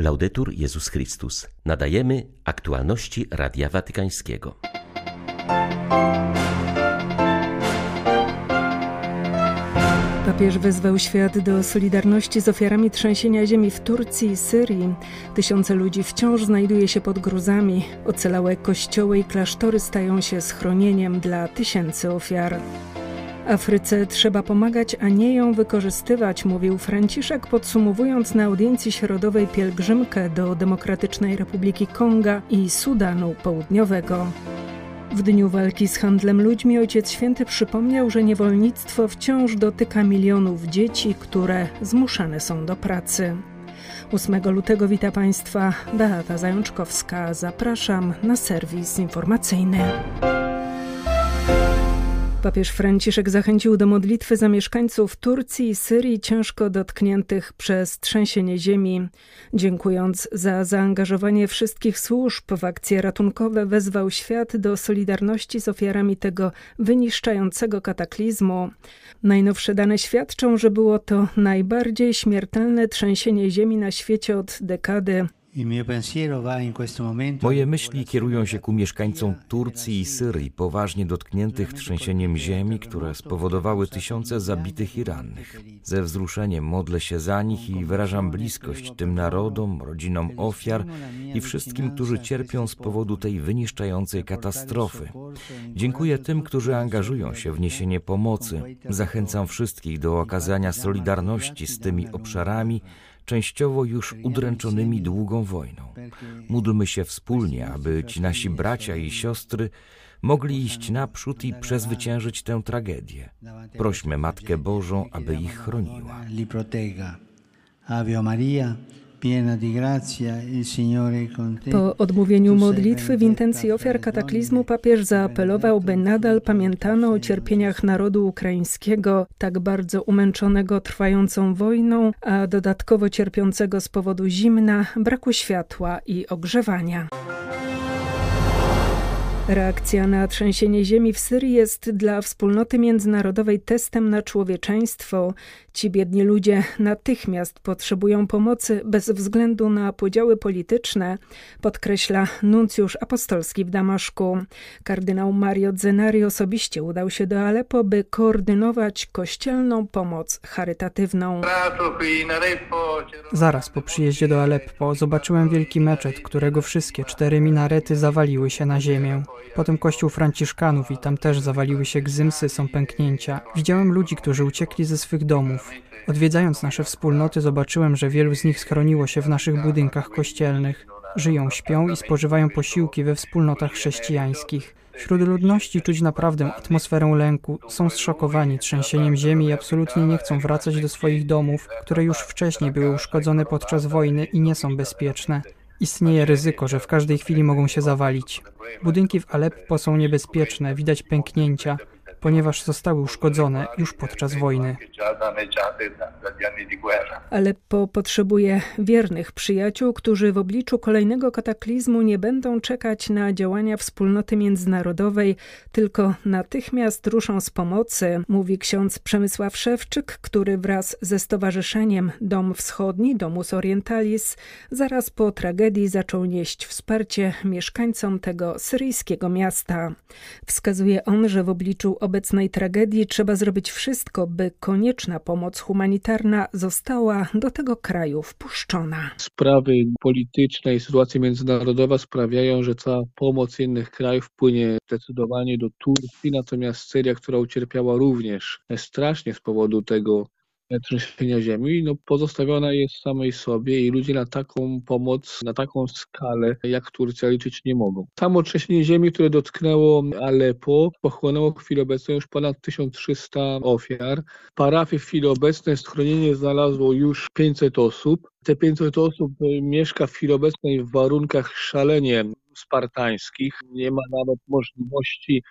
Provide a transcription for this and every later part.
Laudetur Jezus Chrystus. Nadajemy aktualności Radia Watykańskiego. Papież wezwał świat do solidarności z ofiarami trzęsienia ziemi w Turcji i Syrii. Tysiące ludzi wciąż znajduje się pod gruzami. Ocalałe kościoły i klasztory stają się schronieniem dla tysięcy ofiar. Afryce trzeba pomagać, a nie ją wykorzystywać, mówił Franciszek, podsumowując na audiencji środowej pielgrzymkę do Demokratycznej Republiki Konga i Sudanu Południowego. W dniu walki z handlem ludźmi Ojciec Święty przypomniał, że niewolnictwo wciąż dotyka milionów dzieci, które zmuszane są do pracy. 8 lutego wita Państwa Beata Zajączkowska. Zapraszam na serwis informacyjny. Papież Franciszek zachęcił do modlitwy za mieszkańców Turcji i Syrii ciężko dotkniętych przez trzęsienie ziemi. Dziękując za zaangażowanie wszystkich służb w akcje ratunkowe, wezwał świat do solidarności z ofiarami tego wyniszczającego kataklizmu. Najnowsze dane świadczą, że było to najbardziej śmiertelne trzęsienie ziemi na świecie od dekady. Moje myśli kierują się ku mieszkańcom Turcji i Syrii, poważnie dotkniętych trzęsieniem ziemi, które spowodowały tysiące zabitych i rannych. Ze wzruszeniem modlę się za nich i wyrażam bliskość tym narodom, rodzinom ofiar i wszystkim, którzy cierpią z powodu tej wyniszczającej katastrofy. Dziękuję tym, którzy angażują się w niesienie pomocy. Zachęcam wszystkich do okazania solidarności z tymi obszarami, częściowo już udręczonymi długą wojną. Módlmy się wspólnie, aby ci nasi bracia i siostry mogli iść naprzód i przezwyciężyć tę tragedię. Prośmy Matkę Bożą, aby ich chroniła. Ave Maria. Po odmówieniu modlitwy w intencji ofiar kataklizmu papież zaapelował, by nadal pamiętano o cierpieniach narodu ukraińskiego, tak bardzo umęczonego trwającą wojną, a dodatkowo cierpiącego z powodu zimna, braku światła i ogrzewania. Reakcja na trzęsienie ziemi w Syrii jest dla wspólnoty międzynarodowej testem na człowieczeństwo. Ci biedni ludzie natychmiast potrzebują pomocy bez względu na podziały polityczne, podkreśla nuncjusz apostolski w Damaszku. Kardynał Mario Zenari osobiście udał się do Aleppo, by koordynować kościelną pomoc charytatywną. Zaraz po przyjeździe do Aleppo zobaczyłem wielki meczet, którego wszystkie cztery minarety zawaliły się na ziemię. Potem kościół franciszkanów i tam też zawaliły się gzymsy, są pęknięcia. Widziałem ludzi, którzy uciekli ze swych domów. Odwiedzając nasze wspólnoty zobaczyłem, że wielu z nich schroniło się w naszych budynkach kościelnych. Żyją, śpią i spożywają posiłki we wspólnotach chrześcijańskich. Wśród ludności czuć naprawdę atmosferę lęku, są zszokowani trzęsieniem ziemi i absolutnie nie chcą wracać do swoich domów, które już wcześniej były uszkodzone podczas wojny i nie są bezpieczne. Istnieje ryzyko, że w każdej chwili mogą się zawalić. Budynki w Aleppo są niebezpieczne, widać pęknięcia, ponieważ zostały uszkodzone już podczas wojny. Aleppo potrzebuje wiernych przyjaciół, którzy w obliczu kolejnego kataklizmu nie będą czekać na działania wspólnoty międzynarodowej, tylko natychmiast ruszą z pomocy, mówi ksiądz Przemysław Szewczyk, który wraz ze Stowarzyszeniem Dom Wschodni, Domus Orientalis, zaraz po tragedii zaczął nieść wsparcie mieszkańcom tego syryjskiego miasta. Wskazuje on, że w obliczu obecnej tragedii trzeba zrobić wszystko, by konieczna pomoc humanitarna została do tego kraju wpuszczona. Sprawy polityczne i sytuacja międzynarodowa sprawiają, że cała pomoc innych krajów płynie zdecydowanie do Turcji, natomiast Syria, która ucierpiała również strasznie z powodu tego trzęsienia ziemi, no pozostawiona jest samej sobie i ludzie na taką pomoc, na taką skalę jak Turcja liczyć nie mogą. Samo trzęsienie ziemi, które dotknęło Aleppo, pochłonęło w chwili obecnej już ponad 1300 ofiar. Parafie w chwili obecnej schronienie znalazło już 500 osób. Te 500 osób mieszka w chwili obecnej w warunkach szalenie spartańskich. Nie ma nawet możliwości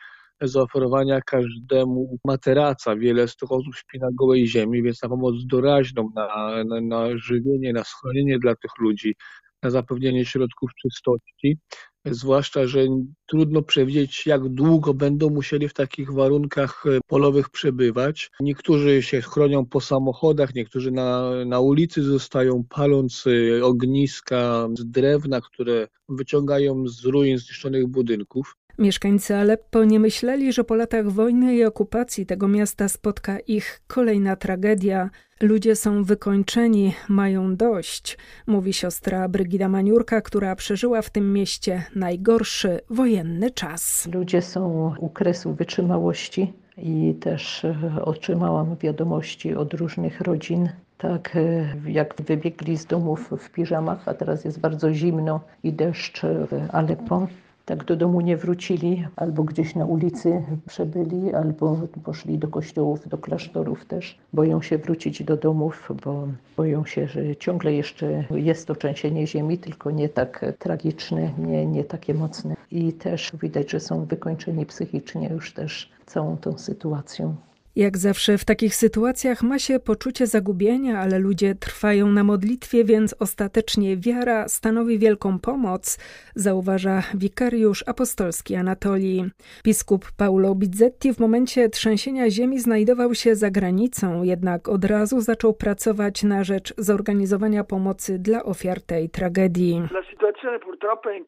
zaoferowania każdemu materaca. Wiele z tych osób śpi na gołej ziemi, więc na pomoc doraźną, na, na, na żywienie, na schronienie dla tych ludzi na zapewnienie środków czystości. Zwłaszcza, że trudno przewidzieć, jak długo będą musieli w takich warunkach e, polowych przebywać. Niektórzy się chronią po samochodach, niektórzy na, na ulicy zostają, paląc e, ogniska z drewna, które wyciągają z ruin zniszczonych budynków. Mieszkańcy Aleppo nie myśleli, że po latach wojny i okupacji tego miasta spotka ich kolejna tragedia. Ludzie są wykończeni, mają dość, mówi siostra Brygida Maniurka, która przeżyła w tym mieście najgorszy wojenny czas. Ludzie są u kresu wytrzymałości i też e, otrzymałam wiadomości od różnych rodzin, tak e, jak wybiegli z domów w piżamach, a teraz jest bardzo zimno i deszcz w Aleppo tak do domu nie wrócili, albo gdzieś na ulicy przebyli, albo poszli do kościołów, do klasztorów też. Boją się wrócić do domów, bo boją się, że ciągle jeszcze jest to trzęsienie ziemi, tylko nie tak tragiczne, nie, nie takie mocne. I też widać, że są wykończeni psychicznie już też całą tą sytuacją. Jak zawsze w takich sytuacjach ma się poczucie zagubienia, ale ludzie trwają na modlitwie, więc ostatecznie wiara stanowi wielką pomoc, zauważa wikariusz apostolski Anatolii. Biskup Paulo Bizzetti w momencie trzęsienia ziemi znajdował się za granicą, jednak od razu zaczął pracować na rzecz zorganizowania pomocy dla ofiar tej tragedii.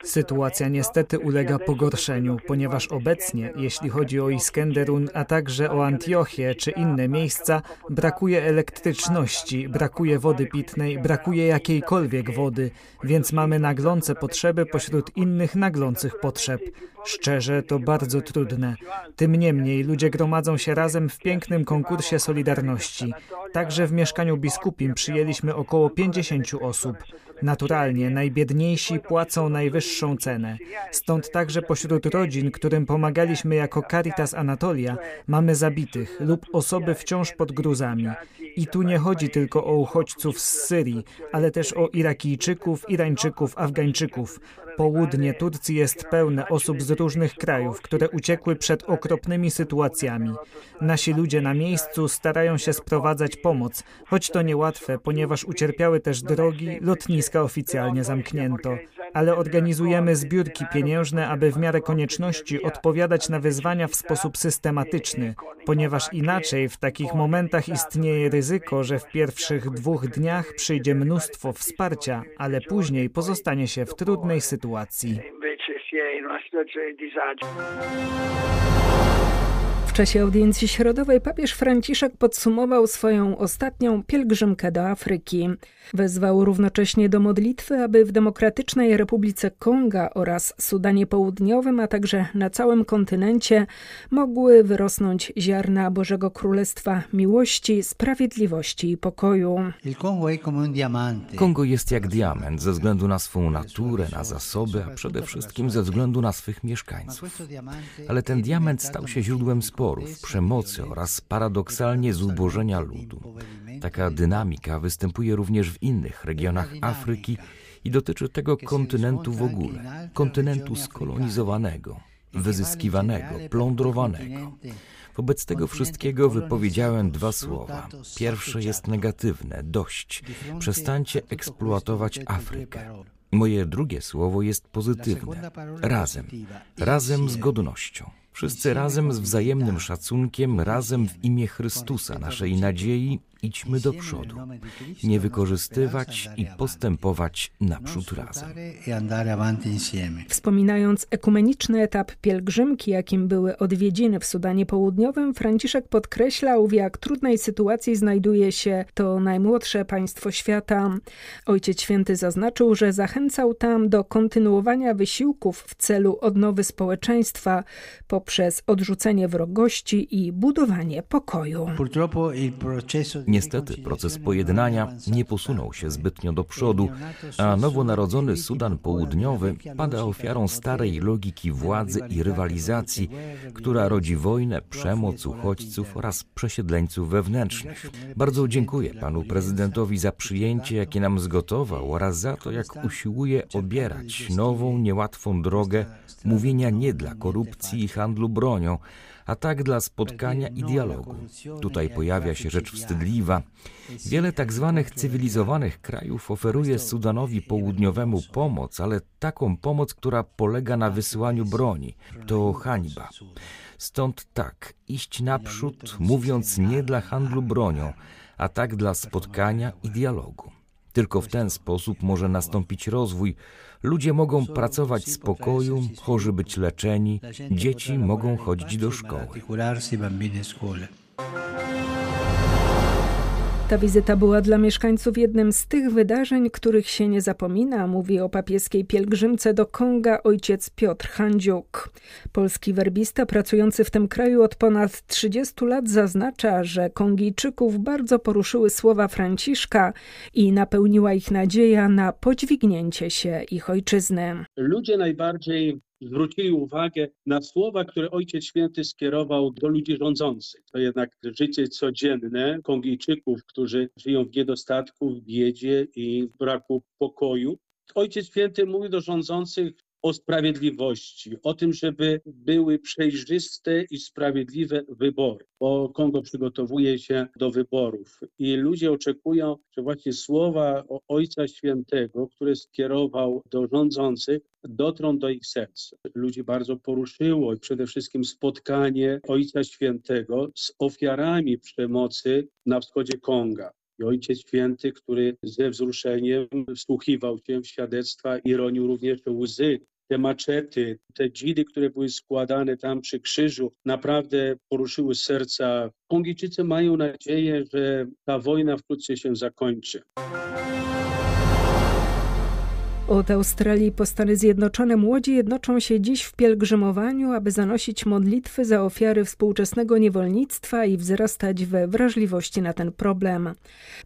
Sytuacja niestety ulega pogorszeniu, ponieważ obecnie, jeśli chodzi o Iskenderun, a także o Antiochię, czy inne miejsca, brakuje elektryczności, brakuje wody pitnej, brakuje jakiejkolwiek wody, więc mamy naglące potrzeby pośród innych naglących potrzeb. Szczerze, to bardzo trudne. Tym niemniej ludzie gromadzą się razem w pięknym konkursie Solidarności. Także w mieszkaniu biskupim przyjęliśmy około 50 osób. Naturalnie najbiedniejsi płacą najwyższą cenę. Stąd także pośród rodzin, którym pomagaliśmy jako Caritas Anatolia, mamy zabitych lub osoby wciąż pod gruzami. I tu nie chodzi tylko o uchodźców z Syrii, ale też o Irakijczyków, Irańczyków, Afgańczyków. Południe Turcji jest pełne osób z różnych krajów, które uciekły przed okropnymi sytuacjami. Nasi ludzie na miejscu starają się sprowadzać pomoc, choć to niełatwe, ponieważ ucierpiały też drogi, lotniska oficjalnie zamknięto. Ale organizujemy zbiórki pieniężne, aby w miarę konieczności odpowiadać na wyzwania w sposób systematyczny, ponieważ inaczej w takich momentach istnieje ryzyko, że w pierwszych dwóch dniach przyjdzie mnóstwo wsparcia, ale później pozostanie się w trudnej sytuacji. e Invece si è in una situazione di disagio. Czasie audiencji środowej papież Franciszek podsumował swoją ostatnią pielgrzymkę do Afryki. Wezwał równocześnie do modlitwy, aby w Demokratycznej Republice Konga oraz Sudanie Południowym, a także na całym kontynencie mogły wyrosnąć ziarna Bożego Królestwa miłości, sprawiedliwości i pokoju. Kongo jest jak diament ze względu na swą naturę, na zasoby, a przede wszystkim ze względu na swych mieszkańców. Ale ten diament stał się źródłem przemocy oraz paradoksalnie zubożenia ludu. Taka dynamika występuje również w innych regionach Afryki i dotyczy tego kontynentu w ogóle, kontynentu skolonizowanego, wyzyskiwanego, plądrowanego. Wobec tego wszystkiego wypowiedziałem dwa słowa. Pierwsze jest negatywne dość. Przestańcie eksploatować Afrykę. Moje drugie słowo jest pozytywne razem, razem z godnością. Wszyscy razem z wzajemnym szacunkiem, razem w imię Chrystusa, naszej nadziei, idźmy do przodu. Nie wykorzystywać i postępować naprzód razem. Wspominając ekumeniczny etap pielgrzymki, jakim były odwiedziny w Sudanie Południowym, Franciszek podkreślał, w jak trudnej sytuacji znajduje się to najmłodsze państwo świata. Ojciec Święty zaznaczył, że zachęcał tam do kontynuowania wysiłków w celu odnowy społeczeństwa poprzez odrzucenie wrogości i budowanie pokoju. Niestety proces pojednania nie posunął się zbytnio do przodu, a nowonarodzony Sudan Południowy pada ofiarą starej logiki władzy i rywalizacji, która rodzi wojnę, przemoc uchodźców oraz przesiedleńców wewnętrznych. Bardzo dziękuję panu prezydentowi za przyjęcie, jakie nam zgotował oraz za to, jak usiłuje obierać nową, niełatwą drogę mówienia nie dla korupcji i handlu bronią, a tak dla spotkania i dialogu. Tutaj pojawia się rzecz wstydliwa. Wiele tak zwanych cywilizowanych krajów oferuje Sudanowi Południowemu pomoc, ale taką pomoc, która polega na wysyłaniu broni. To hańba. Stąd tak, iść naprzód, mówiąc nie dla handlu bronią, a tak dla spotkania i dialogu. Tylko w ten sposób może nastąpić rozwój. Ludzie mogą pracować w spokoju, chorzy być leczeni, dzieci mogą chodzić do szkoły. Ta wizyta była dla mieszkańców jednym z tych wydarzeń, których się nie zapomina, mówi o papieskiej pielgrzymce do Konga ojciec Piotr Handziuk. Polski werbista pracujący w tym kraju od ponad 30 lat zaznacza, że Kongijczyków bardzo poruszyły słowa Franciszka i napełniła ich nadzieja na podźwignięcie się ich ojczyzny. Ludzie najbardziej zwrócili uwagę na słowa, które Ojciec Święty skierował do ludzi rządzących. To jednak życie codzienne Kongijczyków, którzy żyją w niedostatku, w biedzie i w braku pokoju. Ojciec Święty mówi do rządzących o sprawiedliwości, o tym, żeby były przejrzyste i sprawiedliwe wybory, bo Kongo przygotowuje się do wyborów i ludzie oczekują, że właśnie słowa Ojca Świętego, które skierował do rządzących, dotrą do ich serc. Ludzi bardzo poruszyło i przede wszystkim spotkanie Ojca Świętego z ofiarami przemocy na wschodzie Konga. I Ojciec Święty, który ze wzruszeniem wsłuchiwał się w świadectwa i ronił również łzy. Te maczety, te dzidy, które były składane tam przy krzyżu, naprawdę poruszyły serca. Kongijczycy mają nadzieję, że ta wojna wkrótce się zakończy. Od Australii po Stany Zjednoczone młodzi jednoczą się dziś w pielgrzymowaniu, aby zanosić modlitwy za ofiary współczesnego niewolnictwa i wzrastać we wrażliwości na ten problem.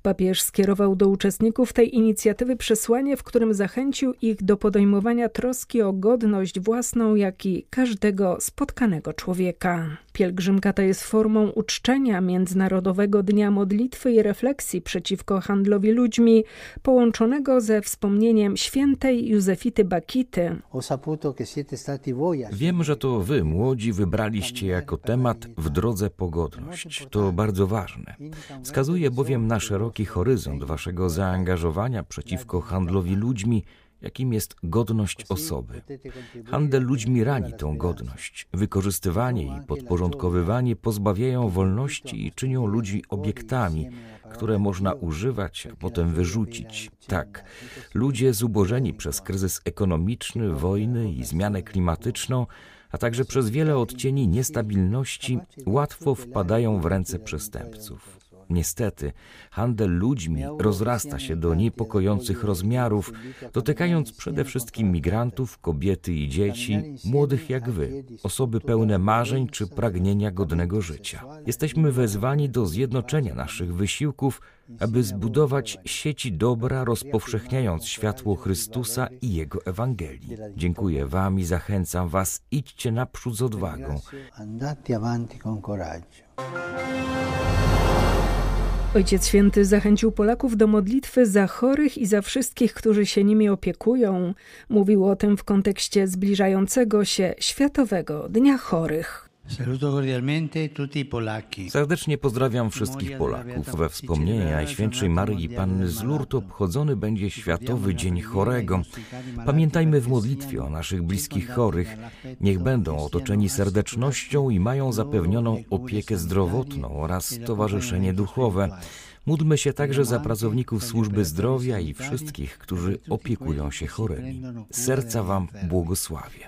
Papież skierował do uczestników tej inicjatywy przesłanie, w którym zachęcił ich do podejmowania troski o godność własną, jak i każdego spotkanego człowieka. Pielgrzymka ta jest formą uczczenia Międzynarodowego Dnia Modlitwy i Refleksji przeciwko handlowi ludźmi, połączonego ze wspomnieniem świętej Józefity Bakity. Wiem, że to wy, młodzi, wybraliście jako temat w drodze pogodność. To bardzo ważne. Wskazuje bowiem na szeroki horyzont waszego zaangażowania przeciwko handlowi ludźmi jakim jest godność osoby. Handel ludźmi rani tą godność. Wykorzystywanie i podporządkowywanie pozbawiają wolności i czynią ludzi obiektami, które można używać, a potem wyrzucić. Tak, ludzie zubożeni przez kryzys ekonomiczny, wojny i zmianę klimatyczną, a także przez wiele odcieni niestabilności, łatwo wpadają w ręce przestępców. Niestety, handel ludźmi rozrasta się do niepokojących rozmiarów, dotykając przede wszystkim migrantów, kobiety i dzieci, młodych jak wy, osoby pełne marzeń czy pragnienia godnego życia. Jesteśmy wezwani do zjednoczenia naszych wysiłków, aby zbudować sieci dobra, rozpowszechniając światło Chrystusa i Jego Ewangelii. Dziękuję Wam i zachęcam Was, idźcie naprzód z odwagą. Ojciec Święty zachęcił Polaków do modlitwy za chorych i za wszystkich, którzy się nimi opiekują. Mówił o tym w kontekście zbliżającego się Światowego Dnia Chorych. Serdecznie pozdrawiam wszystkich Polaków. We wspomnienie Najświętszej Maryi Panny z Lourdes obchodzony będzie Światowy Dzień Chorego. Pamiętajmy w modlitwie o naszych bliskich chorych. Niech będą otoczeni serdecznością i mają zapewnioną opiekę zdrowotną oraz towarzyszenie duchowe. Módlmy się także za pracowników służby zdrowia i wszystkich, którzy opiekują się chorymi. Serca Wam błogosławię.